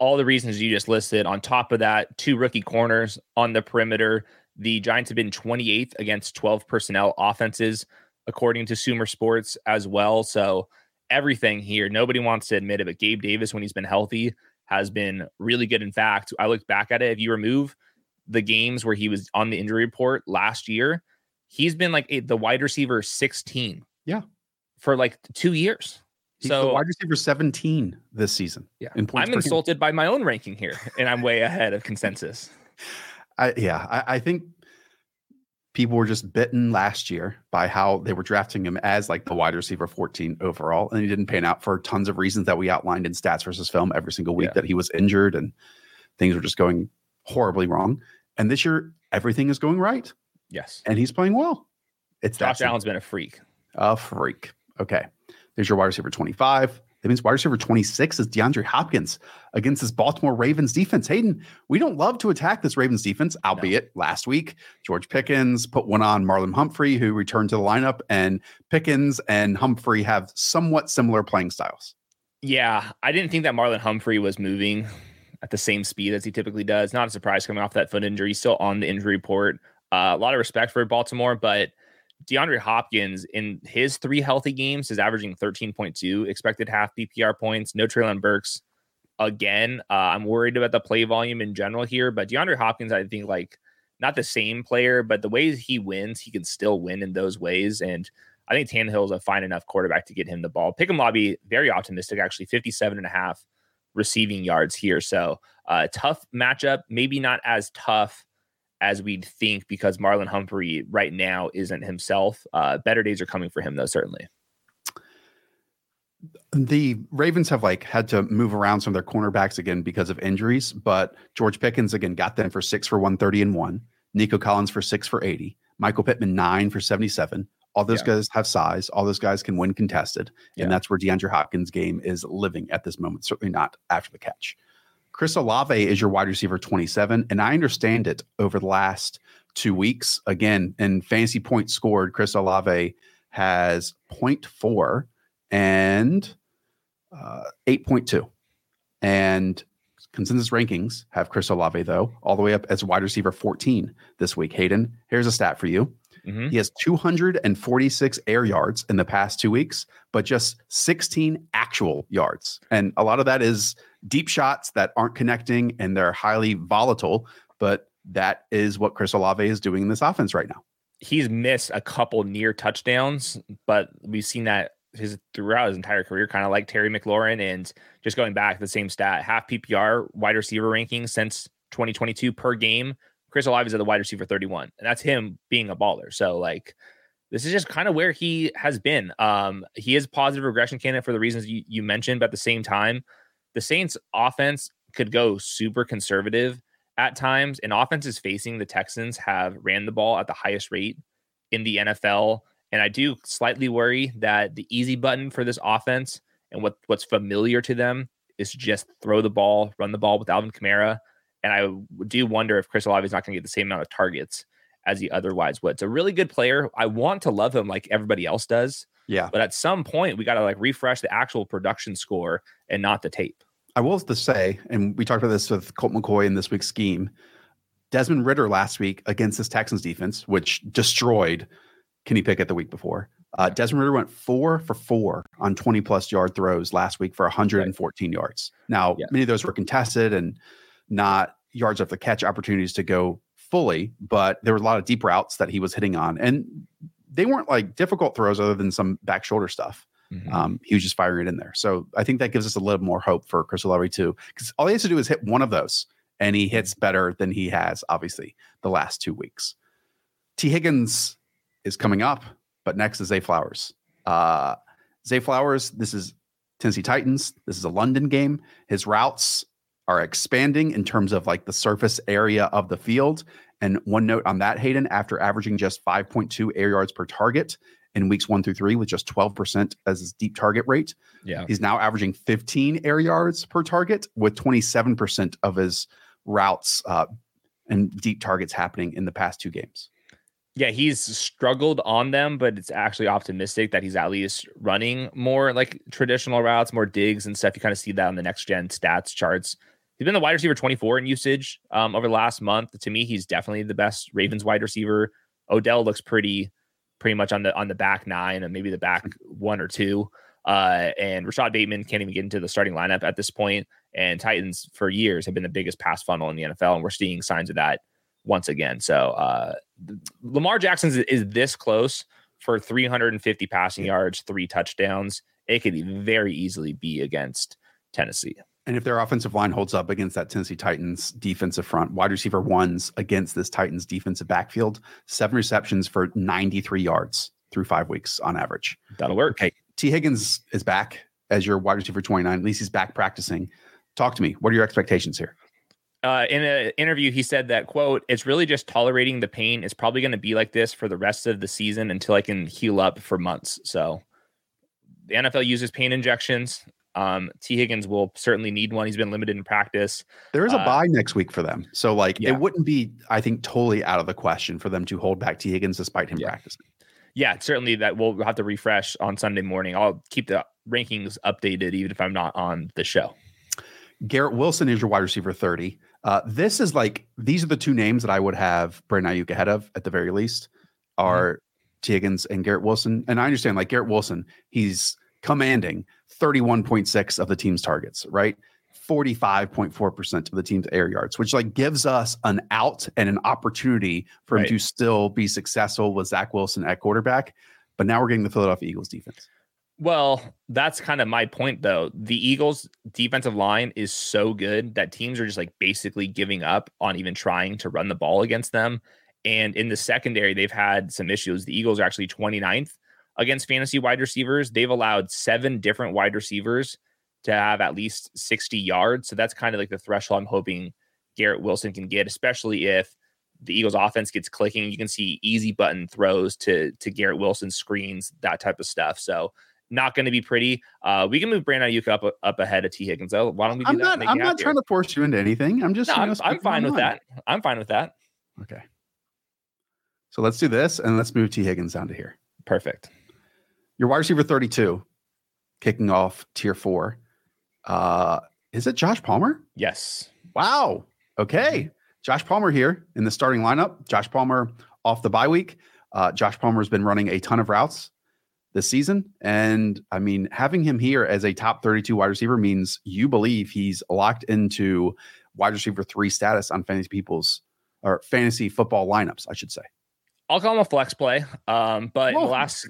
all the reasons you just listed. On top of that, two rookie corners on the perimeter. The Giants have been 28th against 12 personnel offenses, according to Sumer Sports as well. So everything here, nobody wants to admit it, but Gabe Davis, when he's been healthy, has been really good. In fact, I look back at it. If you remove the games where he was on the injury report last year, he's been like a, the wide receiver 16. Yeah. For like two years. So wide receiver 17 this season. Yeah. In I'm insulted game. by my own ranking here, and I'm way ahead of consensus. I, yeah, I, I, think people were just bitten last year by how they were drafting him as like the wide receiver 14 overall, and he didn't pan out for tons of reasons that we outlined in stats versus film every single week yeah. that he was injured and things were just going horribly wrong. And this year, everything is going right. Yes. And he's playing well. It's Josh Allen's been a freak. A freak. Okay. There's your wide receiver 25. That means wide receiver 26 is DeAndre Hopkins against this Baltimore Ravens defense. Hayden, we don't love to attack this Ravens defense, albeit no. last week, George Pickens put one on Marlon Humphrey, who returned to the lineup, and Pickens and Humphrey have somewhat similar playing styles. Yeah, I didn't think that Marlon Humphrey was moving at the same speed as he typically does. Not a surprise coming off that foot injury. He's still on the injury report. Uh, a lot of respect for Baltimore, but DeAndre Hopkins in his three healthy games is averaging 13.2 expected half PPR points. No Treylon Burks again. Uh, I'm worried about the play volume in general here, but DeAndre Hopkins, I think like not the same player, but the ways he wins, he can still win in those ways. And I think Tannehill is a fine enough quarterback to get him the ball. Pick'em Lobby, very optimistic, actually 57 and a half receiving yards here. So uh, tough matchup, maybe not as tough as we'd think because Marlon Humphrey right now isn't himself. Uh, better days are coming for him, though, certainly. The Ravens have like had to move around some of their cornerbacks again because of injuries, but George Pickens again got them for six for 130 and one. Nico Collins for six for 80. Michael Pittman nine for 77. All those yeah. guys have size. All those guys can win contested. Yeah. And that's where DeAndre Hopkins' game is living at this moment. Certainly not after the catch. Chris Olave is your wide receiver 27. And I understand it over the last two weeks. Again, in fantasy points scored, Chris Olave has 0.4 and uh, 8.2. And consensus rankings have Chris Olave, though, all the way up as wide receiver 14 this week. Hayden, here's a stat for you. Mm-hmm. He has 246 air yards in the past two weeks, but just 16 actual yards. And a lot of that is deep shots that aren't connecting and they're highly volatile. But that is what Chris Olave is doing in this offense right now. He's missed a couple near touchdowns, but we've seen that his throughout his entire career, kind of like Terry McLaurin. And just going back, the same stat, half PPR wide receiver ranking since 2022 per game Chris Olave is at the wide receiver 31, and that's him being a baller. So like this is just kind of where he has been. Um, he is positive regression candidate for the reasons you, you mentioned, but at the same time, the Saints offense could go super conservative at times, and offenses facing the Texans have ran the ball at the highest rate in the NFL. And I do slightly worry that the easy button for this offense and what what's familiar to them is just throw the ball, run the ball with Alvin Kamara. And I do wonder if Chris Olave is not going to get the same amount of targets as he otherwise would. It's a really good player. I want to love him like everybody else does. Yeah. But at some point, we got to like refresh the actual production score and not the tape. I will to say, and we talked about this with Colt McCoy in this week's scheme. Desmond Ridder last week against this Texans defense, which destroyed Kenny Pickett the week before. Uh, Desmond Ridder went four for four on 20 plus yard throws last week for 114 right. yards. Now, yeah. many of those were contested and not yards off the catch opportunities to go fully, but there were a lot of deep routes that he was hitting on. And they weren't like difficult throws other than some back shoulder stuff. Mm-hmm. Um, he was just firing it in there. So I think that gives us a little more hope for Chris Olave too, because all he has to do is hit one of those, and he hits better than he has obviously the last two weeks. Tee Higgins is coming up, but next is Zay Flowers. Uh, Zay Flowers, this is Tennessee Titans. This is a London game. His routes are expanding in terms of like the surface area of the field. And one note on that, Hayden, after averaging just 5.2 air yards per target in weeks one through three with just 12% as his deep target rate. Yeah. He's now averaging 15 air yards per target with 27% of his routes uh, and deep targets happening in the past two games. Yeah, he's struggled on them, but it's actually optimistic that he's at least running more like traditional routes, more digs and stuff. You kind of see that on the next gen stats charts. He's been the wide receiver 24 in usage um, over the last month. To me, he's definitely the best Ravens wide receiver. Odell looks pretty, pretty much on the on the back nine and maybe the back one or two. Uh, and Rashod Bateman can't even get into the starting lineup at this point. And Titans for years have been the biggest pass funnel in the NFL, and we're seeing signs of that once again. So uh, Lamar Jackson is, is this close for 350 passing yards, three touchdowns. It could very easily be against Tennessee. And if their offensive line holds up against that Tennessee Titans defensive front, wide receiver ones against this Titans defensive backfield, seven receptions for 93 yards through five weeks on average. That'll work. Okay. Tee Higgins is back as your wide receiver 29. At least he's back practicing. Talk to me. What are your expectations here? Uh, in an interview, he said that quote, "It's really just tolerating the pain. It's probably going to be like this for the rest of the season until I can heal up for months." So, the NFL uses pain injections. Um, Tee Higgins will certainly need one. He's been limited in practice. There is a uh, bye next week for them. So, like, yeah. it wouldn't be, I think, totally out of the question for them to hold back Tee Higgins despite him yeah. practicing. Yeah, certainly that we'll have to refresh on Sunday morning. I'll keep the rankings updated even if I'm not on the show. Garrett Wilson is your wide receiver 30. Uh, this is like, these are the two names that I would have Brandon Aiyuk ahead of at the very least are mm-hmm. Tee Higgins and Garrett Wilson. And I understand, like, Garrett Wilson, he's commanding 31.6 of the team's targets, right? 45.4% of the team's air yards, which like gives us an out and an opportunity for him Right. to still be successful with Zach Wilson at quarterback. But now we're getting the Philadelphia Eagles defense. Well, that's kind of my point, though. The Eagles' defensive line is so good that teams are just like basically giving up on even trying to run the ball against them. And in the secondary, they've had some issues. The Eagles are actually 29th against fantasy wide receivers. They've allowed seven different wide receivers to have at least 60 yards. So that's kind of like the threshold I'm hoping Garrett Wilson can get, especially if the Eagles offense gets clicking. You can see easy button throws to to Garrett Wilson screens, that type of stuff. So not going to be pretty. Uh, we can move Brandon Aiyuk up up ahead of Tee Higgins. Why don't we do I'm that? not. I'm not trying to force you into anything. I'm just. No, you I'm, I'm fine with that. I'm fine with that. Okay. So let's do this, and let's move Tee Higgins down to here. Perfect. Your wide receiver 32, kicking off tier four. Uh, is it Josh Palmer? Yes. Wow. Okay. Josh Palmer here in the starting lineup. Josh Palmer off the bye week. Uh, Josh Palmer has been running a ton of routes this season. And I mean, having him here as a top 32 wide receiver means you believe he's locked into wide receiver three status on fantasy people's or fantasy football lineups, I should say. I'll call him a flex play. Um, but in the last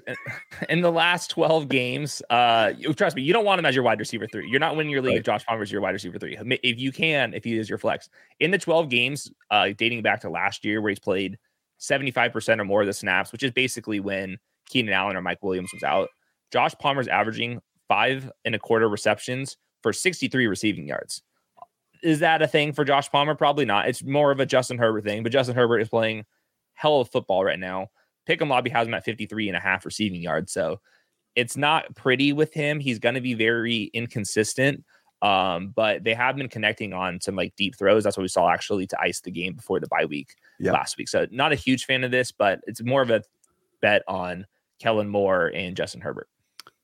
in the last 12 games, uh, trust me, you don't want him as your wide receiver three. You're not winning your league Right. if Josh Palmer's your wide receiver three. If you can, if he is your flex. In the 12 games, uh, dating back to last year, where he's played 75% or more of the snaps, which is basically when Keenan Allen or Mike Williams was out. Josh Palmer's averaging five and a quarter receptions for 63 receiving yards. Is that a thing for Josh Palmer? Probably not. It's more of a Justin Herbert thing, but Justin Herbert is playing hell of football right now. Pick'em Lobby has him at 53 and a half receiving yards. So it's not pretty with him. He's going to be very inconsistent. Um, but they have been connecting on some like deep throws. That's what we saw actually to ice the game before the bye week Yeah. last week. So not a huge fan of this, but it's more of a bet on Kellen Moore and Justin Herbert.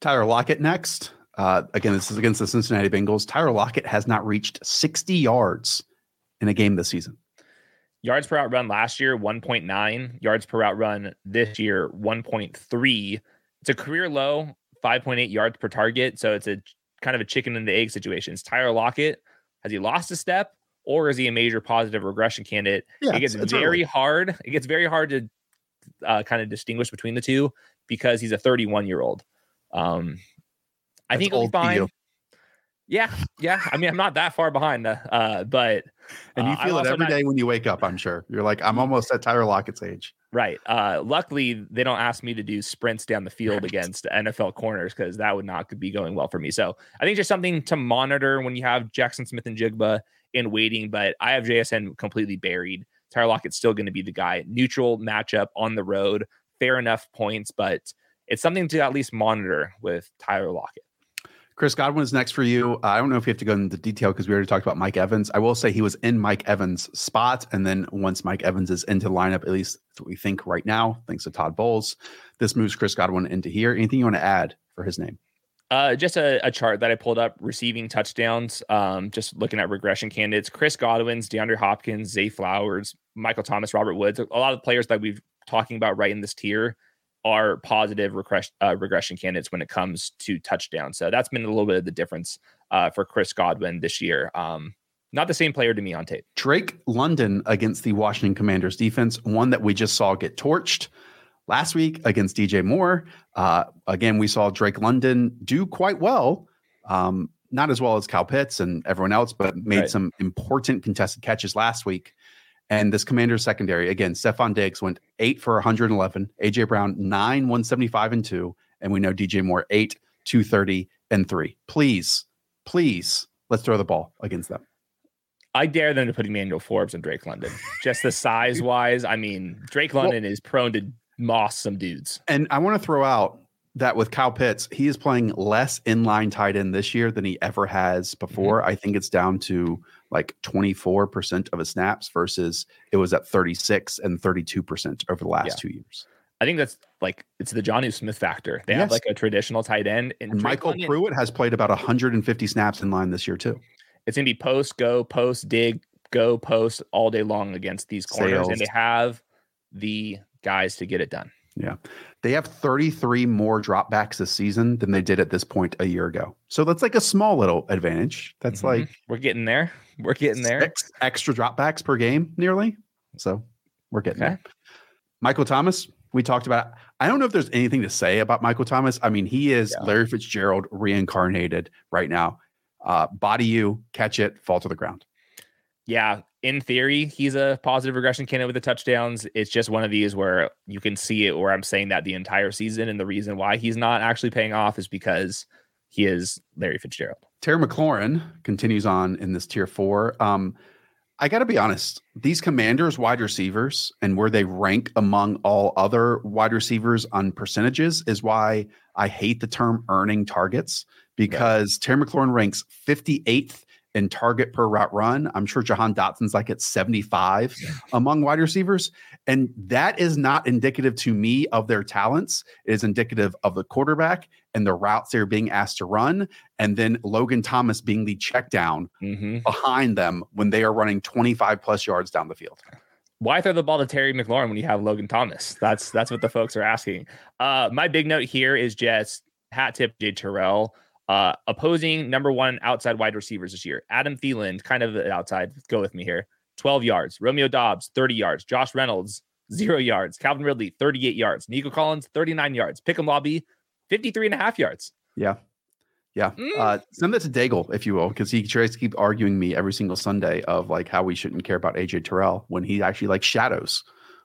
Tyler Lockett next. Uh, again, this is against the Cincinnati Bengals. Tyler Lockett has not reached 60 yards in a game this season. Yards per out run last year, 1.9. Yards per out run this year, 1.3. It's a career low, 5.8 yards per target. So it's a kind of a chicken and the egg situation. Is Tyler Lockett, has he lost a step or is he a major positive regression candidate? Yeah, it gets it's- it's very early. hard. It gets very hard to uh, kind of distinguish between the two because he's a 31 year old. Um, I That's think he'll be fine. Yeah, yeah. I mean, I'm not that far behind, uh, uh, but And you uh, feel it also every not- day when you wake up, I'm sure. You're like, I'm almost at Tyler Lockett's age. Right. Uh, luckily, they don't ask me to do sprints down the field against NFL corners because that would not be going well for me. So I think just something to monitor when you have Jaxon Smith-Njigba in waiting. But I have JSN completely buried. Tyler Lockett's still going to be the guy. Neutral matchup on the road, fair enough points, but it's something to at least monitor with Tyler Lockett. Chris Godwin is next for you. I don't know if you have to go into detail because we already talked about Mike Evans. I will say he was in Mike Evans' spot. And then once Mike Evans is into the lineup, at least that's what we think right now, thanks to Todd Bowles, this moves Chris Godwin into here. Anything you want to add for his name? Uh, just a, a chart that I pulled up receiving touchdowns. Um, just looking at regression candidates: Chris Godwin's, DeAndre Hopkins, Zay Flowers, Michael Thomas, Robert Woods. A lot of players that we've talking about right in this tier are positive regress, uh, regression candidates when it comes to touchdowns. So that's been a little bit of the difference uh, for Chris Godwin this year. Um, not the same player to me on tape. Drake London against the Washington Commanders defense, one that we just saw get torched last week against DJ Moore. Uh, again, we saw Drake London do quite well. Um, not as well as Kyle Pitts and everyone else, but made Right. some important contested catches last week. And this Commanders secondary, again, Stefon Diggs went eight for 111, AJ Brown, nine, 175 and two. And we know DJ Moore, eight, 230 and three. Please, please, let's throw the ball against them. I dare them to put Emmanuel Forbes and Drake London. Just the size wise, I mean, Drake Well- London is prone to moss some dudes. And I want to throw out that with Kyle Pitts, he is playing less inline tight end this year than he ever has mm-hmm. before. I think it's down to like 24% of his snaps versus it was at 36 and 32% over the last Yeah. two years. I think that's like it's the Jonnu Smith factor. They have like a traditional tight end, and, And MyCole Pruitt has played about 150 snaps in line this year, too. It's gonna be post, go, post, dig, go, post all day long against these corners, Sales. and they have the guys to get it done. Yeah. They have 33 more dropbacks this season than they did at this point a year ago. So that's like a small little advantage. That's Mhm. like We're getting there. We're getting there. six extra dropbacks per game, nearly. So we're getting Okay. there. Michael Thomas, we talked about. I don't know if there's anything to say about Michael Thomas. I mean, he is Yeah. Larry Fitzgerald reincarnated right now. Uh, body you, catch it, fall to the ground. Yeah, in theory, he's a positive regression candidate with the touchdowns. It's just one of these where you can see it where I'm saying that the entire season. And the reason why he's not actually paying off is because he is Larry Fitzgerald. Terry McLaurin continues on in this tier four. Um, I got to be honest, these commanders wide receivers and where they rank among all other wide receivers on percentages is why I hate the term earning targets because Terry McLaurin ranks 58th in target per route run. I'm sure Jahan Dotson's like at 75 among wide receivers. And that is not indicative to me of their talents. It is indicative of the quarterback and the routes they're being asked to run. And then Logan Thomas being the check down Mm-hmm. behind them when they are running 25 plus yards down the field. Why throw the ball to Terry McLaurin when you have Logan Thomas? That's that's what the folks are asking. Uh, my big note here is just hat tip AJ Terrell. Uh, opposing number one outside wide receivers this year. Adam Thielen, kind of outside. Go with me here. 12 yards. Romeo Doubs, 30 yards. Josh Reynolds, zero yards. Calvin Ridley, 38 yards. Nico Collins, 39 yards. Pick'em Lobby, 53 and a half yards. Yeah. Yeah. Mm. Uh, send that to Daigle, if you will, because he tries to keep arguing me every single Sunday of like how we shouldn't care about AJ Terrell when he actually like shadows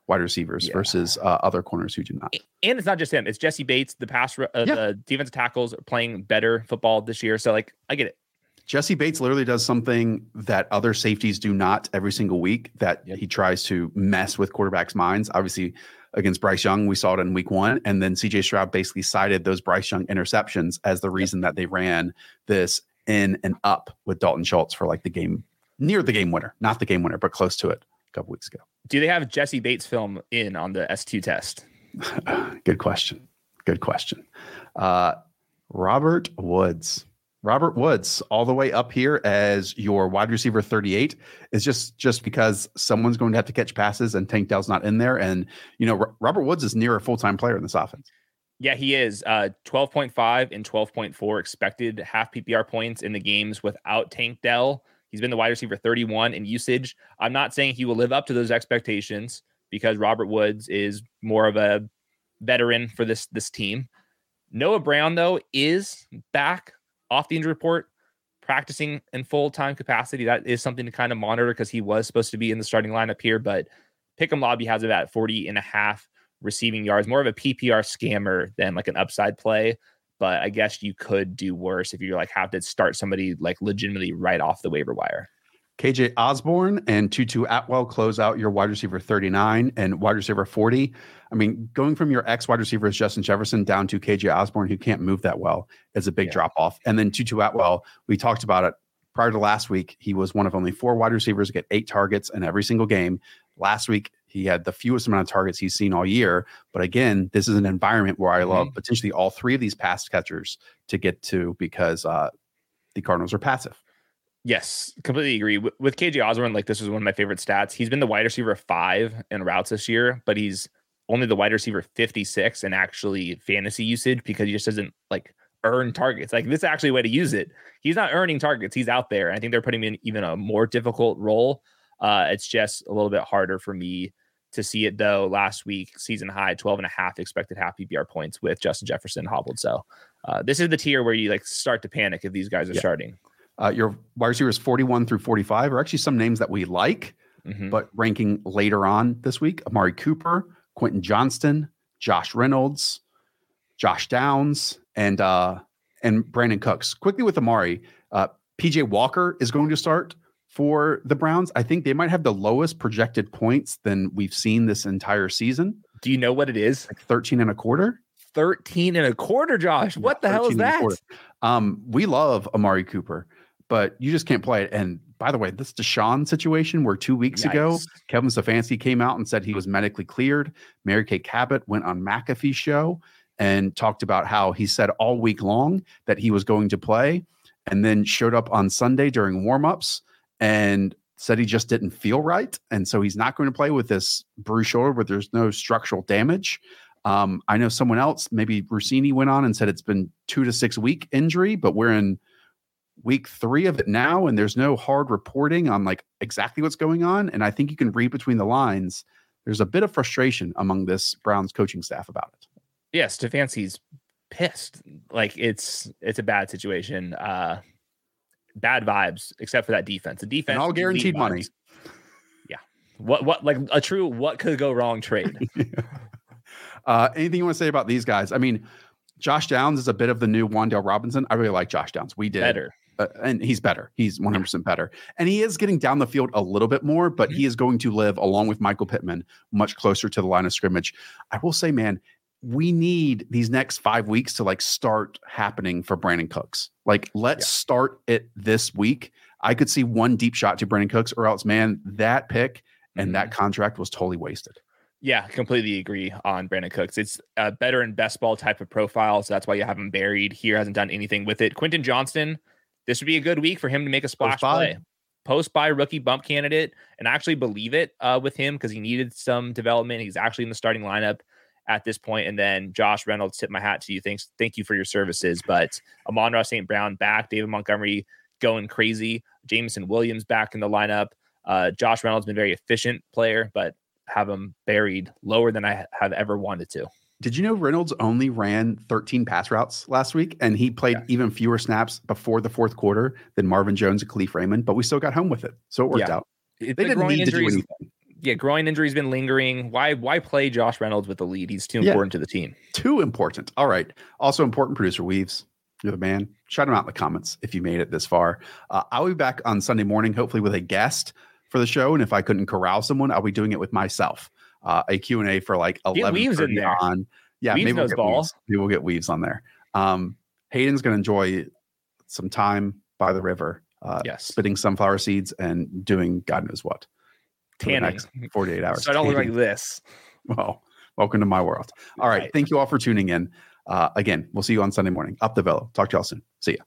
wide receivers Yeah. versus uh, other corners who do not. And it's not just him. It's Jessie Bates, the pass, uh, Yeah. the defensive tackles are playing better football this year. So like, I get it. Jessie Bates literally does something that other safeties do not every single week that Yep. he tries to mess with quarterbacks' minds. Obviously, against Bryce Young, we saw it in week one. And then CJ Stroud basically cited those Bryce Young interceptions as the reason that they ran this in and up with Dalton Schultz for like the game near the game winner, not the game winner, but close to it couple weeks ago. Do they have Jessie Bates film in on the S2 test? Good question. Good question. Uh, Robert Woods. Robert Woods, all the way up here as your wide receiver 38, is just just because someone's going to have to catch passes and Tank Dell's not in there. And you know, R- Robert Woods is near a full time player in this offense. Yeah, he is. Uh, 12.5 and 12.4 expected half PPR points in the games without Tank Dell. He's been the wide receiver 31 in usage. I'm not saying he will live up to those expectations because Robert Woods is more of a veteran for this this team. Noah Brown though is back off the injury report, practicing in full time capacity. That is something to kind of monitor because he was supposed to be in the starting lineup here, but Pick'em Lobby has about at 40 and a half receiving yards, more of a PPR scammer than like an upside play. But I guess you could do worse if you like have to start somebody like legitimately right off the waiver wire. KJ Osborn and Tutu Atwell close out your wide receiver 39 and wide receiver 40. I mean, going from your ex wide receivers, Justin Jefferson, down to KJ Osborn, who can't move that well, is a big Yeah. drop off. And then Tutu Atwell, we talked about it prior to last week. He was one of only four wide receivers to get eight targets in every single game. Last week, he had the fewest amount of targets he's seen all year. But again, this is an environment where I love potentially all three of these pass catchers to get to because uh, the Cardinals are passive. Yes, completely agree. With, with KJ Osborn, like this was one of my favorite stats. He's been the wide receiver five in routes this year, but he's only the wide receiver 56 in actually fantasy usage because he just doesn't like earn targets. Like this is actually a way to use it. He's not earning targets. He's out there. And I think they're putting him in even a more difficult role. Uh, it's just a little bit harder for me to see it though. Last week, season high 12 and a half expected half PPR points with Justin Jefferson hobbled. So uh, this is the tier where you like start to panic if these guys are Yeah. starting. Uh, your wide receivers 41 through 45 are actually some names that we like, Mhm. but ranking later on this week Amari Cooper, Quentin Johnston, Josh Reynolds, Josh Downs, and uh, and Brandin Cooks. Quickly with Amari, uh, PJ Walker is going to start for the Browns. I think they might have the lowest projected points than we've seen this entire season, Do you know what it is? like 13 and a quarter. 13 and a quarter, Josh. What the hell is 13 and a that? Um, we love Amari Cooper, but you just can't play it. And by the way, this Deshaun situation where two weeks ago, Kevin Stefanski came out and said he was medically cleared. Mary Kay Cabot went on McAfee's show and talked about how he said all week long that he was going to play and then showed up on Sunday during warmups and said he just didn't feel right. And so he's not going to play with this bruised shoulder where there's no structural damage. Um, I know someone else, maybe Rossini went on and said it's been two to six week injury, but we're in week three of it now, and there's no hard reporting on like exactly what's going on. And I think you can read between the lines. There's a bit of frustration among this Browns coaching staff about it. Yeah, Stefanski's pissed. Like it's it's a bad situation. Uh bad vibes, except for that defense. The defense and all guaranteed money. Yeah. What what like a true what could go wrong trade? uh anything you want to say about these guys? I mean, Josh Downs is a bit of the new Wan'Dale Robinson. I really like Josh Downs. We did better. Uh, and he's better. He's 100% better. And he is getting down the field a little bit more, but he is going to live along with Michael Pittman much closer to the line of scrimmage. I will say, man, we need these next five weeks to like start happening for Brandin Cooks. Like, let's yeah. start it this week. I could see one deep shot to Brandin Cooks, or else, man, that pick and mm-hmm. that contract was totally wasted. Yeah, completely agree on Brandin Cooks. It's a better and best ball type of profile. So that's why you have him buried here. Hasn't done anything with it. Quentin Johnston, this would be a good week for him to make a splash play. Post by rookie bump candidate, and I actually believe it uh, with him because he needed some development. He's actually in the starting lineup at this point. And then Josh Reynolds, tip my hat to you. Thanks, thank you for your services. But Amon-Ra St. Brown back, David Montgomery going crazy, Jameson Williams back in the lineup. Uh, Josh Reynolds been very efficient player, but have him buried lower than I have ever wanted to. Did you know Reynolds only ran 13 pass routes last week and he played yeah. even fewer snaps before the fourth quarter than Marvin Jones and Kalif Raymond, but we still got home with it. So it worked yeah. out. They didn't need to do anything. Yeah, groin injury's been lingering. Why why play Josh Reynolds with the lead? He's too important yeah. to the team. Too important. All right. Also important producer Weaves. You're the man. Shout him out in the comments if you made it this far. Uh, I'll be back on Sunday morning, hopefully with a guest for the show. And if I couldn't corral someone, I'll be doing it with myself. Uh, a Q&A for like 11 Weaves in there. on. Yeah, Weaves maybe we'll, get balls. Weaves. maybe we'll get Weaves on there. Um, Hayden's going to enjoy some time by the river. Uh, yes. Spitting sunflower seeds and doing God knows what. Tanning. 48 hours. So I don't look like this. Well, welcome to my world. All right. right. Thank you all for tuning in. Uh, again, we'll see you on Sunday morning. Up the Velo. Talk to y'all soon. See ya.